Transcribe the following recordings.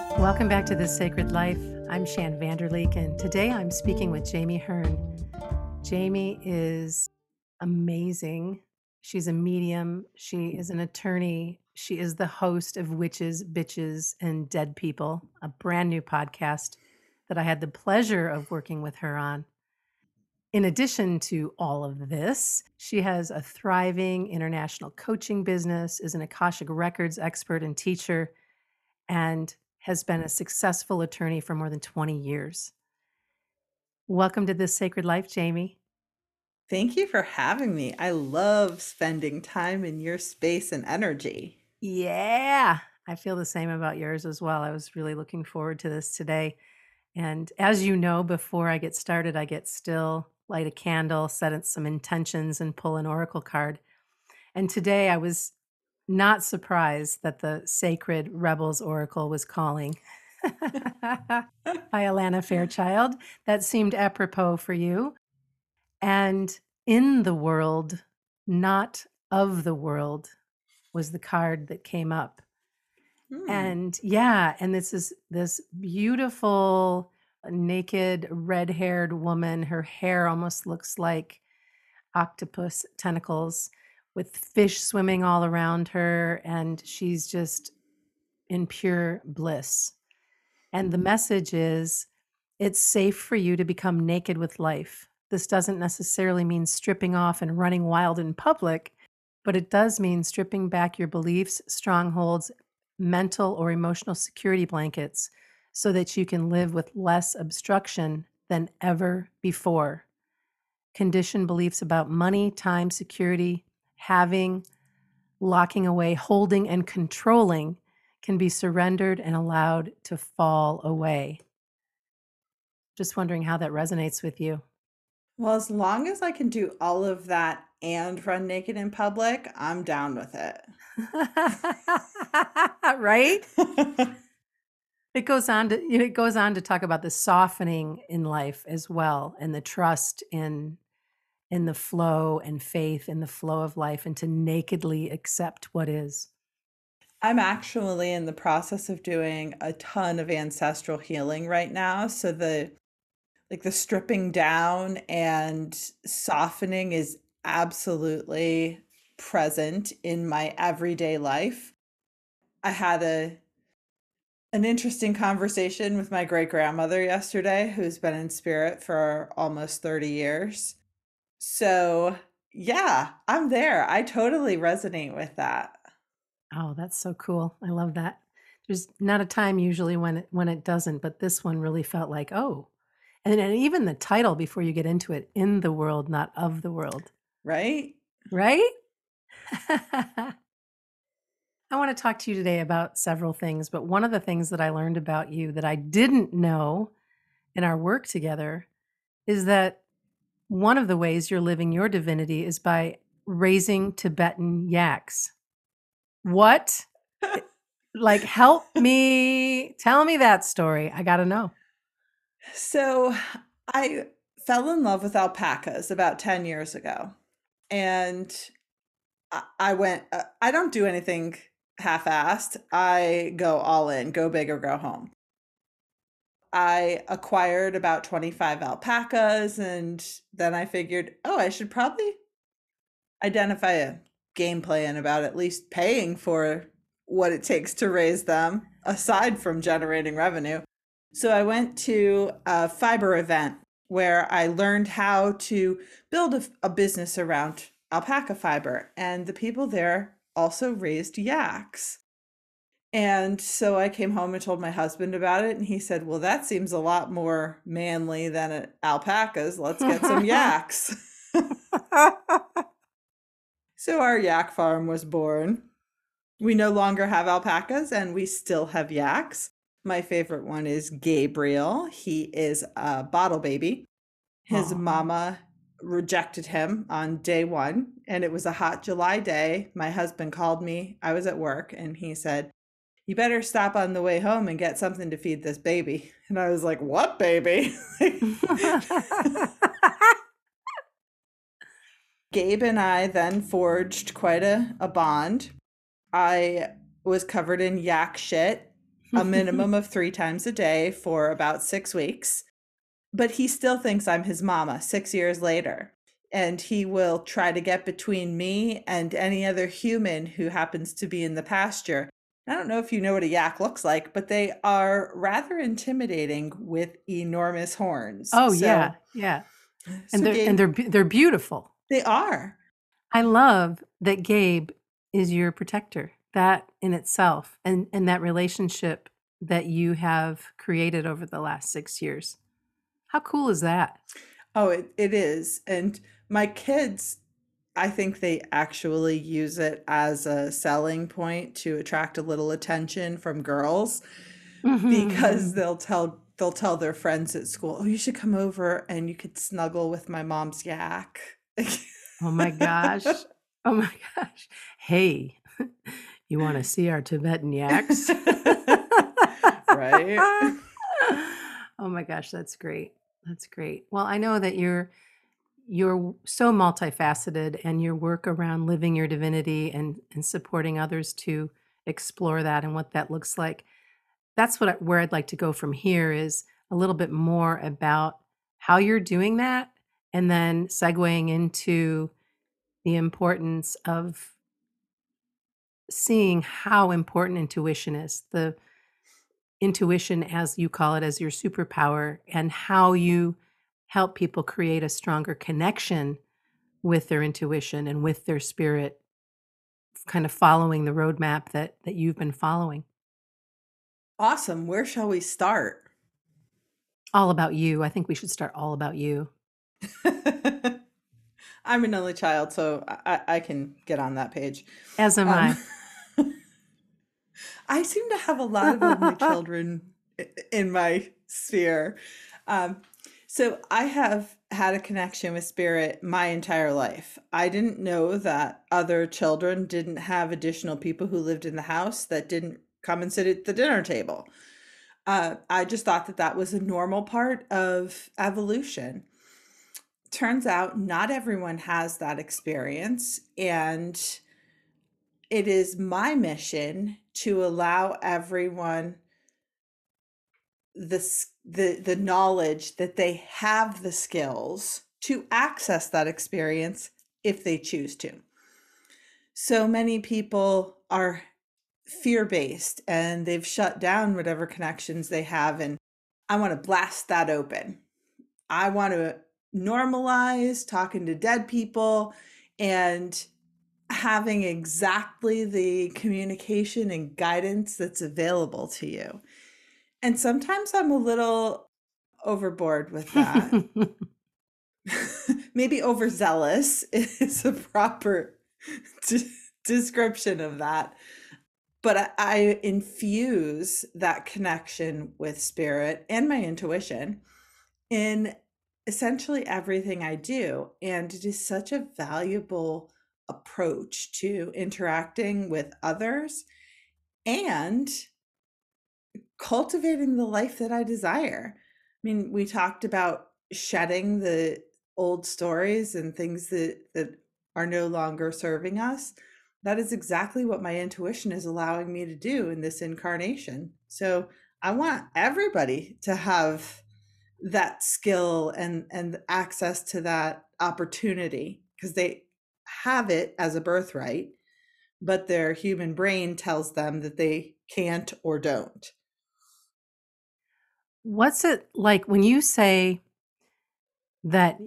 Welcome back to The Sacred Life. I'm Shan Vanderleek, and today I'm speaking with Jamie Hearn. Jamie is amazing. She's a medium, she is an attorney, she is the host of Witches, Bitches, and Dead People, a brand new podcast that I had the pleasure of working with her on. In addition to all of this, she has a thriving international coaching business, is an Akashic Records expert and teacher, and has been a successful attorney for more than 20 years. Welcome to This Sacred Life, Jamie. Thank you for having me. I love spending time in your space and energy. Yeah, I feel the same about yours as well. I was really looking forward to this today. And as you know, before I get started, I get still, light a candle, set some intentions, and pull an oracle card. And today I was not surprised that the sacred Rebels Oracle was calling. Hi, Alana Fairchild. That seemed apropos for you. And in the world, not of the world, was the card that came up. Hmm. And yeah, and this is this beautiful, naked, red haired woman. Her hair almost looks like octopus tentacles with fish swimming all around her, and she's just in pure bliss. And the mm-hmm. message is it's safe for you to become naked with life. This doesn't necessarily mean stripping off and running wild in public, but it does mean stripping back your beliefs, strongholds, mental or emotional security blankets so that you can live with less obstruction than ever before. Conditioned beliefs about money, time, security, having, locking away, holding, and controlling can be surrendered and allowed to fall away. Just wondering how that resonates with you. Well, as long as I can do all of that and run naked in public, I'm down with it. right? it goes on to it goes on to talk about the softening in life as well and the trust in in the flow and faith in the flow of life and to nakedly accept what is. I'm actually in the process of doing a ton of ancestral healing right now. So the like the stripping down and softening is absolutely present in my everyday life. I had a an interesting conversation with my great grandmother yesterday, who's been in spirit for almost 30 years. So, yeah, I'm there. I totally resonate with that. Oh, that's so cool. I love that. There's not a time usually when it, when it doesn't, but this one really felt like, oh. And, and even the title before you get into it, in the world, not of the world. Right? Right? I want to talk to you today about several things, but one of the things that I learned about you that I didn't know in our work together is that one of the ways you're living your divinity is by raising Tibetan yaks. What? like, help me, tell me that story. I got to know. So, I fell in love with alpacas about 10 years ago. And I went, uh, I don't do anything half assed. I go all in, go big or go home. I acquired about 25 alpacas and then I figured, oh, I should probably identify a game plan about at least paying for what it takes to raise them aside from generating revenue. So I went to a fiber event where I learned how to build a, a business around alpaca fiber and the people there also raised yaks. And so I came home and told my husband about it, and he said, Well, that seems a lot more manly than alpacas. Let's get some yaks. so our yak farm was born. We no longer have alpacas, and we still have yaks. My favorite one is Gabriel. He is a bottle baby. His Aww. mama rejected him on day one, and it was a hot July day. My husband called me. I was at work, and he said, you better stop on the way home and get something to feed this baby. And I was like, what baby? Gabe and I then forged quite a, a bond. I was covered in yak shit a minimum of three times a day for about six weeks. But he still thinks I'm his mama six years later. And he will try to get between me and any other human who happens to be in the pasture. I don't know if you know what a yak looks like, but they are rather intimidating with enormous horns. Oh So, yeah, yeah. so And they're Gabe, and they're they're beautiful. they are. I love that Gabe is your protector. That in itself and and that relationship that you have created over the last 6 years. How cool is that? Oh, it, it is. And my kids, I think they actually use it as a selling point to attract a little attention from girls because mm-hmm. they'll tell they'll tell their friends at school, "Oh, you should come over and you could snuggle with my mom's yak." Oh my gosh. Oh my gosh. Hey, you want to see our Tibetan yaks? Right? Oh my gosh, that's great. That's great. Well, I know that you're you're so multifaceted and your work around living your divinity and and supporting others to explore that and what that looks like. That's what I, where I'd like to go from here is a little bit more about how you're doing that and then segueing into the importance of seeing how important intuition is the intuition as you call it as your superpower and how you help people create a stronger connection with their intuition and with their spirit kind of following the roadmap that that you've been following awesome. Where shall we start? all about you i think we should start all about you I'm an only child, so I, I can get on that page. as am Um, i I seem to have a lot of only children in my sphere. Um, so I have had a connection with spirit my entire life. I didn't know that other children didn't have additional people who lived in the house that didn't come and sit at the dinner table. Uh, I just thought that that was a normal part of evolution. Turns out not everyone has that experience, and it is my mission to allow everyone the the the knowledge that they have the skills to access that experience if they choose to. So many people are fear-based and they've shut down whatever connections they have and I want to blast that open. I want to normalize talking to dead people and having exactly the communication and guidance that's available to you. And sometimes I'm a little overboard with that. Maybe overzealous is a proper de- description of that. But I, I infuse that connection with spirit and my intuition in essentially everything I do. And it is such a valuable approach to interacting with others and cultivating the life that I desire. I mean, we talked about shedding the old stories and things that that are no longer serving us. That is exactly what my intuition is allowing me to do in this incarnation. So, I want everybody to have that skill and and access to that opportunity because they have it as a birthright, but their human brain tells them that they can't or don't. What's it like when you say that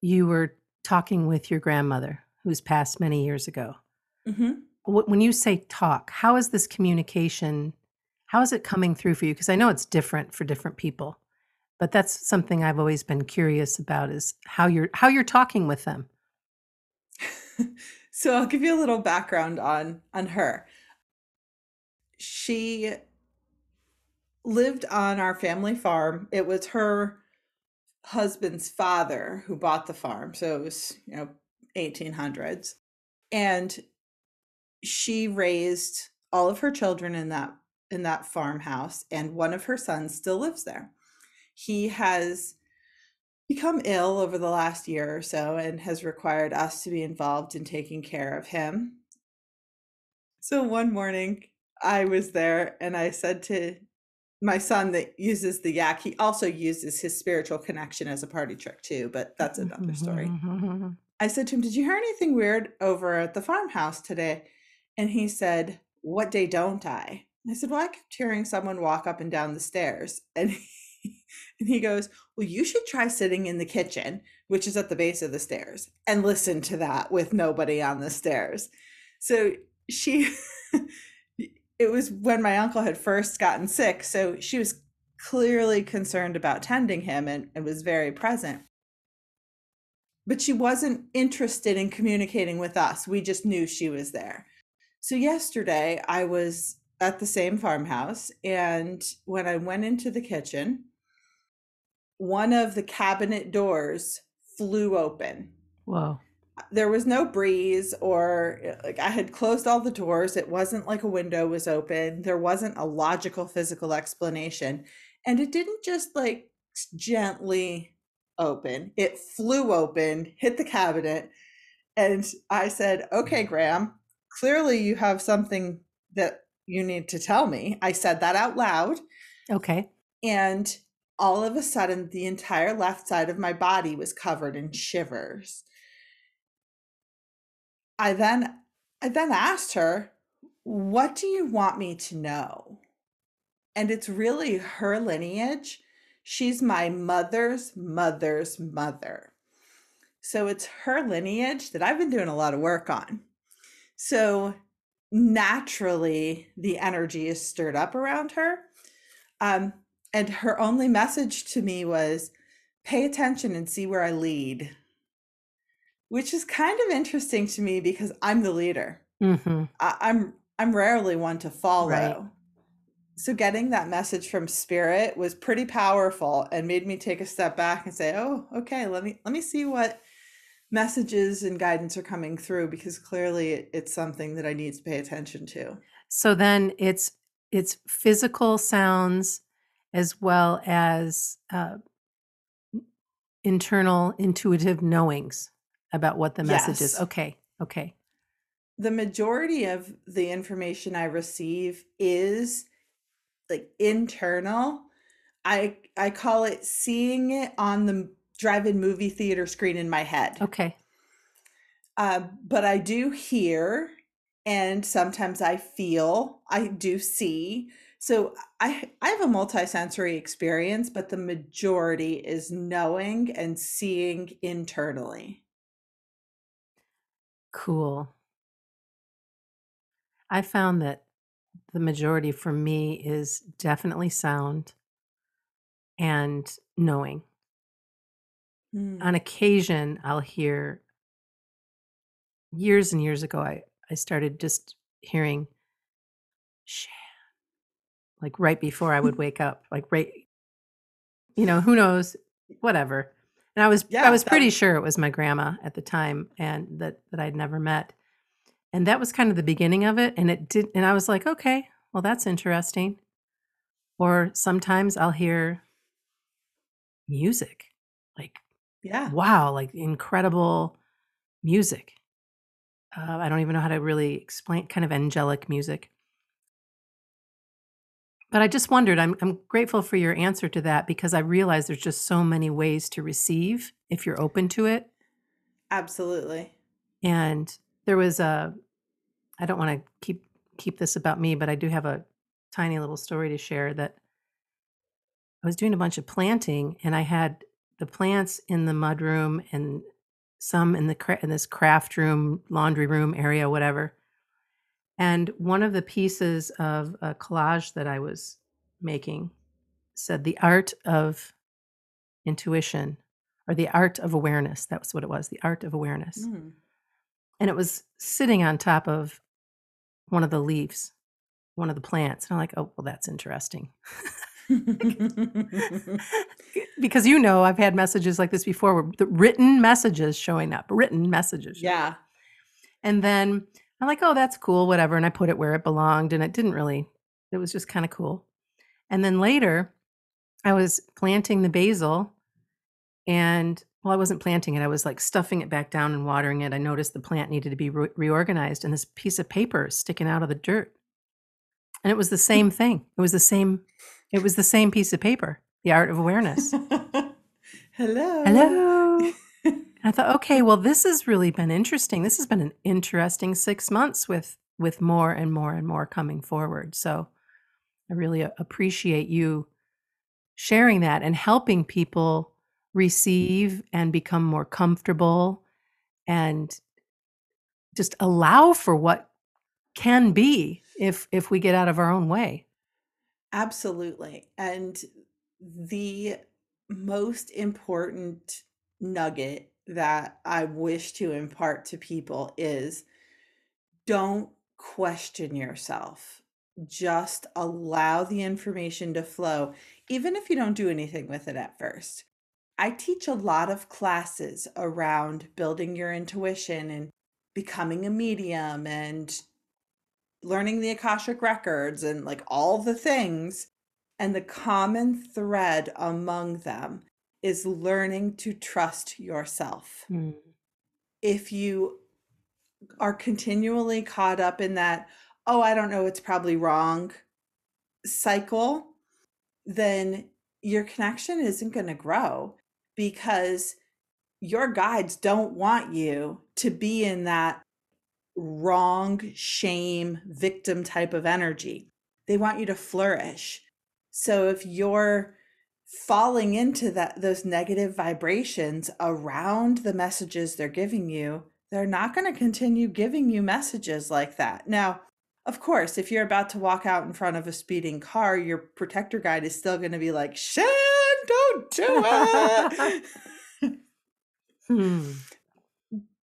you were talking with your grandmother who's passed many years ago? Hmm when you say talk how is this communication how is it coming through for you? Because i know it's different for different people but that's something i've always been curious about is how you're how you're talking with them. So I'll give you a little background on on her. She lived on our family farm. It was her husband's father who bought the farm, so it was, you know, 1800s. And she raised all of her children in that in that farmhouse and one of her sons still lives there. He has become ill over the last year or so and has required us to be involved in taking care of him. So one morning, I was there and I said to my son that uses the yak, he also uses his spiritual connection as a party trick too, but that's another story. I said to him, Did you hear anything weird over at the farmhouse today? And he said, What day don't I? I said, Well, I kept hearing someone walk up and down the stairs. And he, and he goes, Well, you should try sitting in the kitchen, which is at the base of the stairs, and listen to that with nobody on the stairs. So she, it was when my uncle had first gotten sick. So she was clearly concerned about tending him and, and was very present. But she wasn't interested in communicating with us. We just knew she was there. So yesterday I was at the same farmhouse. And when I went into the kitchen, one of the cabinet doors flew open. Whoa. There was no breeze, or uh, like I had closed all the doors. It wasn't like a window was open. There wasn't a logical physical explanation. And it didn't just like gently open, it flew open, hit the cabinet. And I said, Okay, mm-hmm. Gram, clearly you have something that you need to tell me. I said that out loud. Okay. And all of a sudden, the entire left side of my body was covered in shivers. I then I then asked her, "What do you want me to know?" And it's really her lineage. She's my mother's mother's mother. So it's her lineage that I've been doing a lot of work on. So naturally the energy is stirred up around her. Um, and her only message to me was pay attention and see where I lead, which is kind of interesting to me because I'm the leader. Mm-hmm. I, I'm I'm rarely one to follow. Right. So getting that message from spirit was pretty powerful and made me take a step back and say, "Oh, okay, let me let me see what messages and guidance are coming through because clearly it, it's something that I need to pay attention to. So then it's it's physical sounds as well as uh, internal intuitive knowings about what the message is. Okay. Okay. The majority of the information I receive is like internal. I I call it seeing it on the drive-in movie theater screen in my head. Okay. Uh, but I do hear and sometimes I feel, I do see. So I I have a multisensory experience, but the majority is knowing and seeing internally. Cool. I found that the majority for me is definitely sound and knowing. Mm. On occasion, I'll hear years and years ago, I, I started just hearing Shan, like right before I would wake up, like right, you know, who knows, whatever. And I was I was pretty sure it was my grandma at the time and that that I'd never met. And that was kind of the beginning of it. And it did and I was like, okay, well that's interesting. Or sometimes I'll hear music, like yeah. wow, like incredible music. Uh, I don't even know how to really explain kind of angelic music. But I just wondered, I'm, I'm grateful for your answer to that because I realize there's just so many ways to receive if you're open to it. Absolutely. And there was a, I don't want to keep keep this about me, but I do have a tiny little story to share that I was doing a bunch of planting and I had the plants in the mud room and some in the cra- in this craft room, laundry room area, whatever. And one of the pieces of a collage that I was making said the art of intuition or the art of awareness. That was what it was, the art of awareness. Mm. And it was sitting on top of one of the leaves, one of the plants. And I'm like, oh, well, that's interesting. because you know, I've had messages like this before where the written messages showing up, written messages. yeah. And then I'm like, oh, that's cool, whatever. And I put it where it belonged. And it didn't really, it was just kind of cool. And then later, I was planting the basil and well, I wasn't planting it. I was like stuffing it back down and watering it. I noticed the plant needed to be re- reorganized and this piece of paper sticking out of the dirt. And it was the same thing. It was the same it was the same piece of paper, The Art of Awareness. Hello. Hello. I thought, okay, well, this has really been interesting. This has been an interesting six months with with more and more and more coming forward. So I really appreciate you sharing that and helping people receive and become more comfortable and just allow for what can be if if we get out of our own way. Absolutely. And the most important nugget that I wish to impart to people is don't question yourself. Just allow the information to flow, even if you don't do anything with it at first. I teach a lot of classes around building your intuition and becoming a medium and learning the Akashic records and like all the things. And the common thread among them is learning to trust yourself. Mm. If you are continually caught up in that, oh, I don't know, it's probably wrong cycle, then your connection isn't going to grow because your guides don't want you to be in that wrong, shame, victim type of energy. They want you to flourish. So if you're falling into that those negative vibrations around the messages they're giving you, they're not going to continue giving you messages like that. Now, of course, if you're about to walk out in front of a speeding car, your protector guide is still going to be like, "Shan, don't do it." Hmm.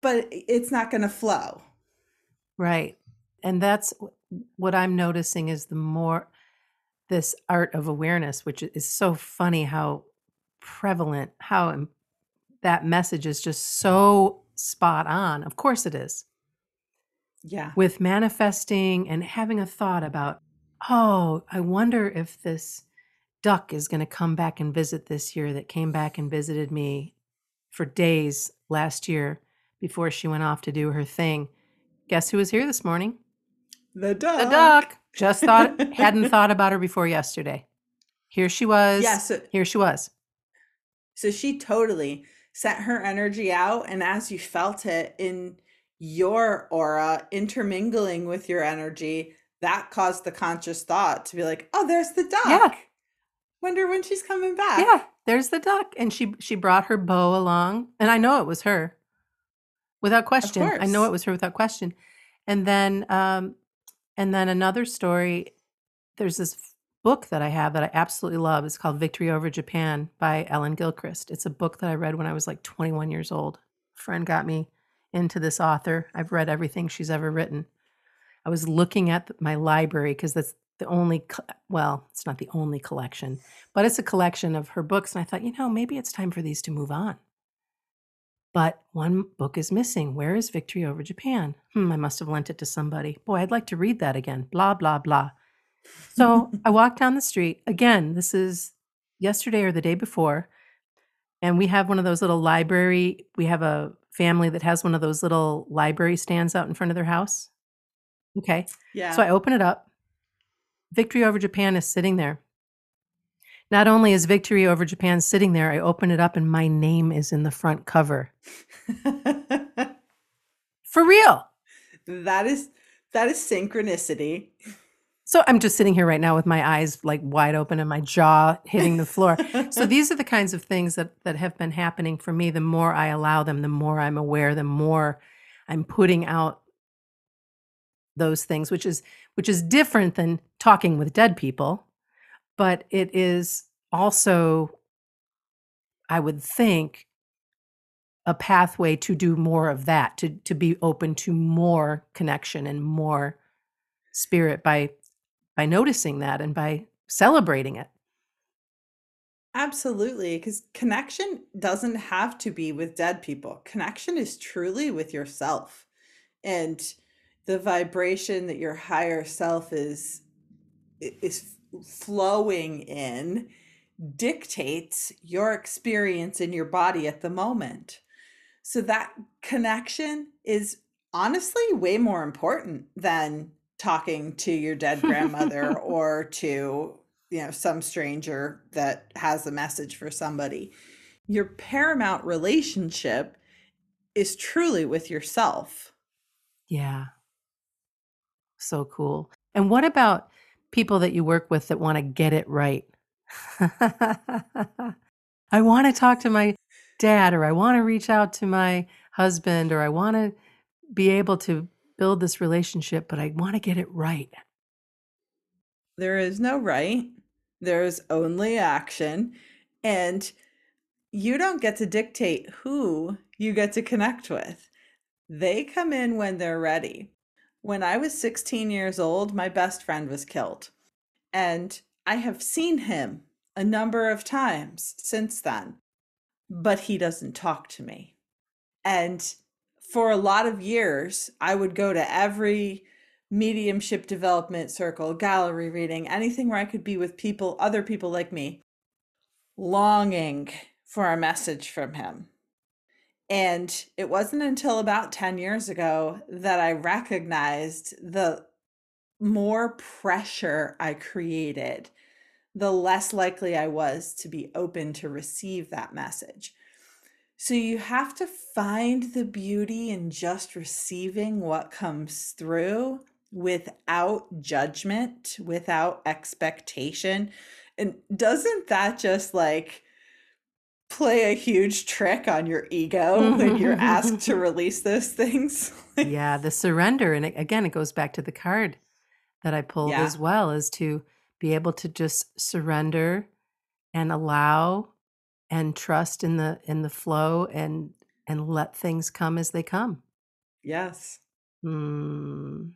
but it's not going to flow. Right. And that's what I'm noticing is the more this art of awareness, which is so funny how prevalent, how that message is just so spot on. Of course it is. Yeah. With manifesting and having a thought about, oh, I wonder if this duck is going to come back and visit this year that came back and visited me for days last year before she went off to do her thing. Guess who was here this morning? The duck. The duck. Just thought hadn't thought about her before yesterday. Here she was. Yes. Yeah, so, here she was. So she totally sent her energy out and as you felt it in your aura intermingling with your energy, that caused the conscious thought to be like, "Oh, there's the duck." Yeah. Wonder when she's coming back. Yeah, there's the duck and she she brought her beau along and I know it was her. Without question. I know it was her without question. And then um and then another story, there's this book that I have that I absolutely love. It's called Victory Over Japan by Ellen Gilchrist. It's a book that I read when I was like 21 years old. A friend got me into this author. I've read everything she's ever written. I was looking at my library because that's the only, well, it's not the only collection, but it's a collection of her books. And I thought, you know, maybe it's time for these to move on. But one book is missing. Where is Victory Over Japan? Hmm, I must have lent it to somebody. Boy, I'd like to read that again. Blah, blah, blah. So I walk down the street. Again, this is yesterday or the day before. And we have one of those little library, we have a family that has one of those little library stands out in front of their house. Okay. Yeah. So I open it up. Victory Over Japan is sitting there. Not only is Victory Over Japan sitting there, I open it up and my name is in the front cover. For real. That is that is synchronicity. So I'm just sitting here right now with my eyes like wide open and my jaw hitting the floor. so these are the kinds of things that that have been happening for me. The more I allow them, the more I'm aware, the more I'm putting out those things, which is which is different than talking with dead people but it is also, I would think, a pathway to do more of that, to to be open to more connection and more spirit by by noticing that and by celebrating it. Absolutely, because connection doesn't have to be with dead people. Connection is truly with yourself. And the vibration that your higher self is is flowing in dictates your experience in your body at the moment. So that connection is honestly way more important than talking to your dead grandmother or to you know some stranger that has a message for somebody your paramount relationship is truly with yourself Yeah. So cool. And what about people that you work with that want to get it right? I want to talk to my dad, or I want to reach out to my husband, or I want to be able to build this relationship, but I want to get it right. there is no right there's only action and you don't get to dictate who you get to connect with they come in when they're ready when i was 16 years old my best friend was killed and i have seen him a number of times since then but he doesn't talk to me and for a lot of years, I would go to every mediumship development circle, gallery reading, anything where I could be with people, other people like me, longing for a message from him. And it wasn't until about 10 years ago that I recognized the more pressure I created, the less likely I was to be open to receive that message. So you have to find the beauty in just receiving what comes through without judgment, without expectation. And doesn't that just like play a huge trick on your ego when you're asked to release those things? yeah, the surrender. And it, again, it goes back to the card that I pulled Yeah. as well, is to be able to just surrender and allow and trust in the in the flow and and let things come as they come. Yes. Hmm.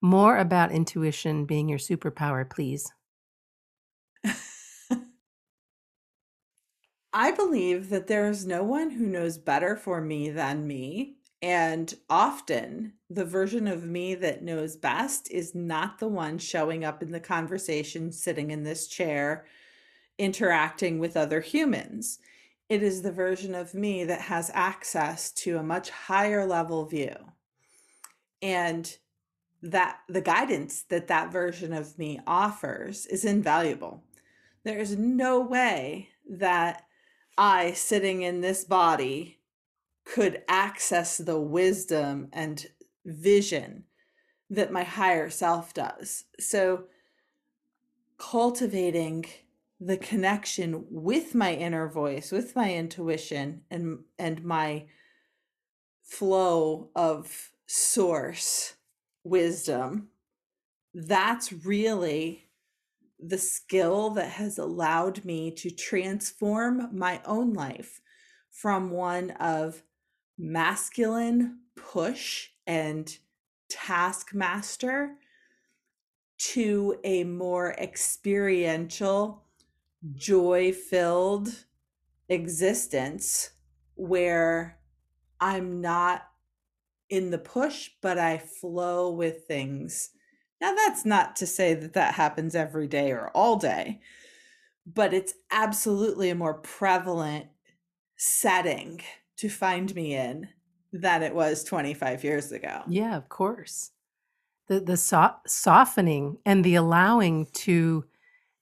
More about intuition being your superpower, please. I believe that there is no one who knows better for me than me. And often, the version of me that knows best is not the one showing up in the conversation, sitting in this chair, interacting with other humans. It is the version of me that has access to a much higher level view. And that the guidance that that version of me offers is invaluable. There is no way that I, sitting in this body, could access the wisdom and vision that my higher self does. So, cultivating the connection with my inner voice, with my intuition, and and my flow of source wisdom, that's really the skill that has allowed me to transform my own life from one of masculine push and taskmaster to a more experiential, joy filled existence where I'm not in the push, but I flow with things. Now, that's not to say that that happens every day or all day, but it's absolutely a more prevalent setting to find me in than it was 25 years ago. Yeah, of course. The the so- softening and the allowing to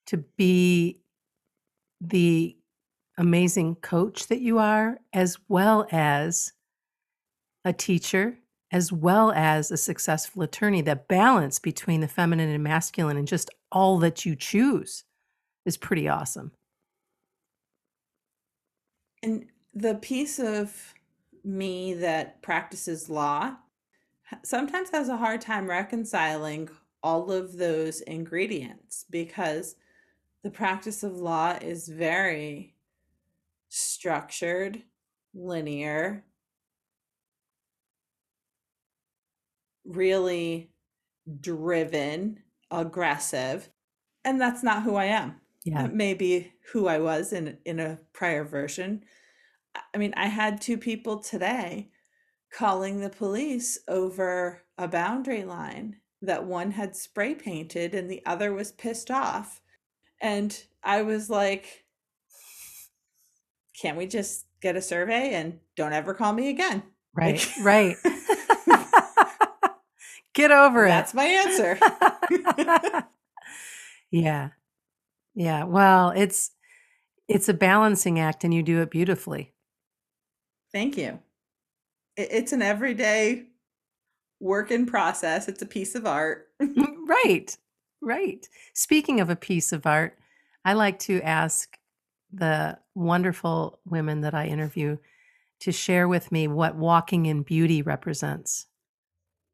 to be the amazing coach that you are as well as a teacher as well as a successful attorney That balance between the feminine and masculine and just all that you choose is pretty awesome. And the piece of me that practices law sometimes has a hard time reconciling all of those ingredients because the practice of law is very structured, linear, really driven, aggressive, and that's not who I am. yeah That may be who I was in in a prior version. I mean, I had two people today calling the police over a boundary line that one had spray painted and the other was pissed off. And I was like, can't we just get a survey and don't ever call me again? right Like, right Get over it. That's my answer. yeah. Yeah. Well, it's it's a balancing act and you do it beautifully. Thank you. It's an everyday work in process. It's a piece of art. Mm, right. Right. Speaking of a piece of art, I like to ask the wonderful women that I interview to share with me what walking in beauty represents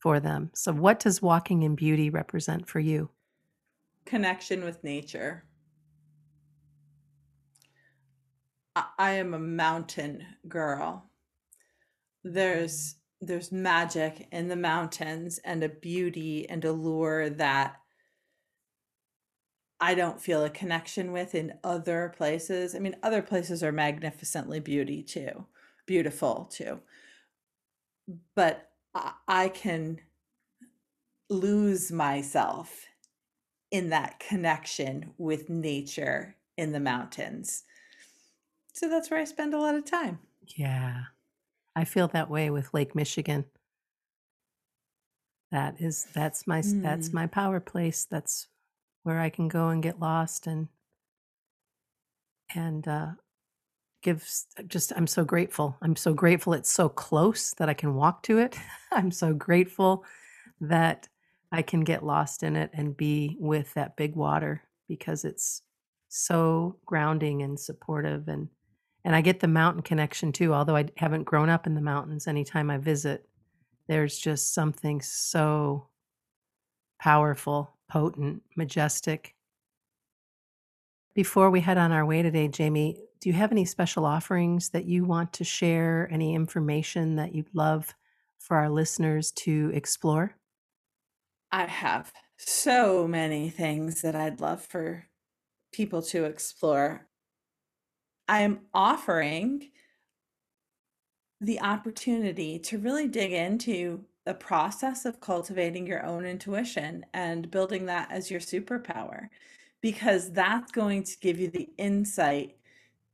for them. So, what does walking in beauty represent for you? Connection with nature. I, am a mountain girl. There's there's magic in the mountains and a beauty and allure that I don't feel a connection with in other places. I mean, other places are magnificently beauty too, beautiful too. But I, can lose myself in that connection with nature in the mountains. So that's where I spend a lot of time. Yeah. I feel that way with Lake Michigan. That is that's my that's Mm. my power place. That's where I can go and get lost and and uh give s- just I'm so grateful. I'm so grateful it's so close that I can walk to it. I'm so grateful that I can get lost in it and be with that big water because it's so grounding and supportive and and I get the mountain connection too, although I haven't grown up in the mountains anytime I visit. There's just something so powerful, potent, majestic. Before we head on our way today, Jamie, do you have any special offerings that you want to share? Any information that you'd love for our listeners to explore? I have so many things that I'd love for people to explore. I am offering the opportunity to really dig into the process of cultivating your own intuition and building that as your superpower, because that's going to give you the insight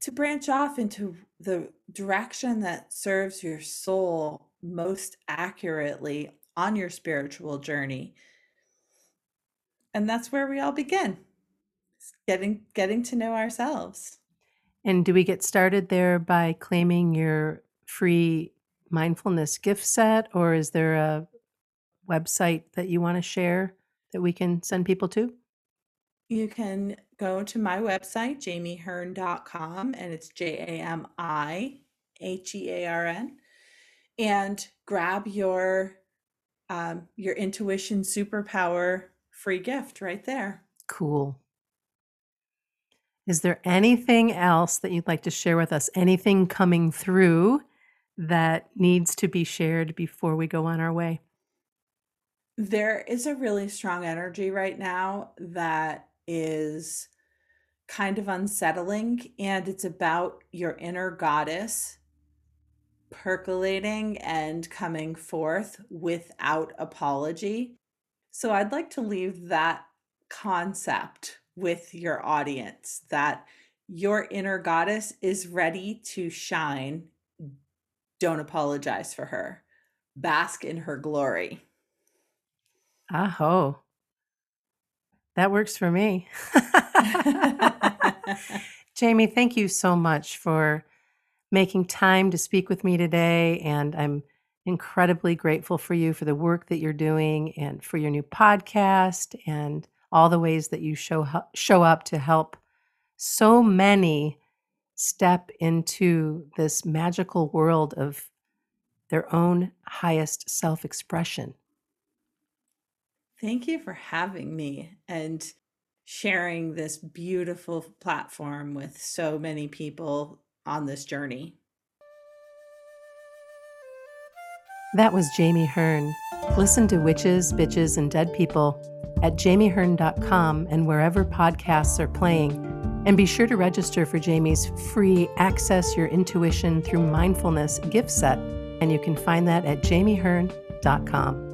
to branch off into the direction that serves your soul most accurately on your spiritual journey. And that's where we all begin. Getting getting to know ourselves. And do we get started there by claiming your free mindfulness gift set, or is there a website that you want to share that we can send people to? You can go to my website, jamiehearn.com, and it's J A M I H E A R N, and grab your um, your intuition superpower free gift right there. Cool. Is there anything else that you'd like to share with us? Anything coming through that needs to be shared before we go on our way? There is a really strong energy right now that is kind of unsettling, and it's about your inner goddess percolating and coming forth without apology. So I'd like to leave that concept with your audience that your inner goddess is ready to shine. Don't apologize for her. Bask in her glory. Aho. That works for me. Jamie, thank you so much for making time to speak with me today. And I'm incredibly grateful for you for the work that you're doing and for your new podcast and all the ways that you show, show up to help so many step into this magical world of their own highest self expression. Thank you for having me and sharing this beautiful platform with so many people on this journey. That was Jamie Hearn. Listen to Witches, Bitches, and Dead People at jamiehearn.com and wherever podcasts are playing. And be sure to register for Jamie's free Access Your Intuition Through Mindfulness gift set. And you can find that at jamiehearn.com.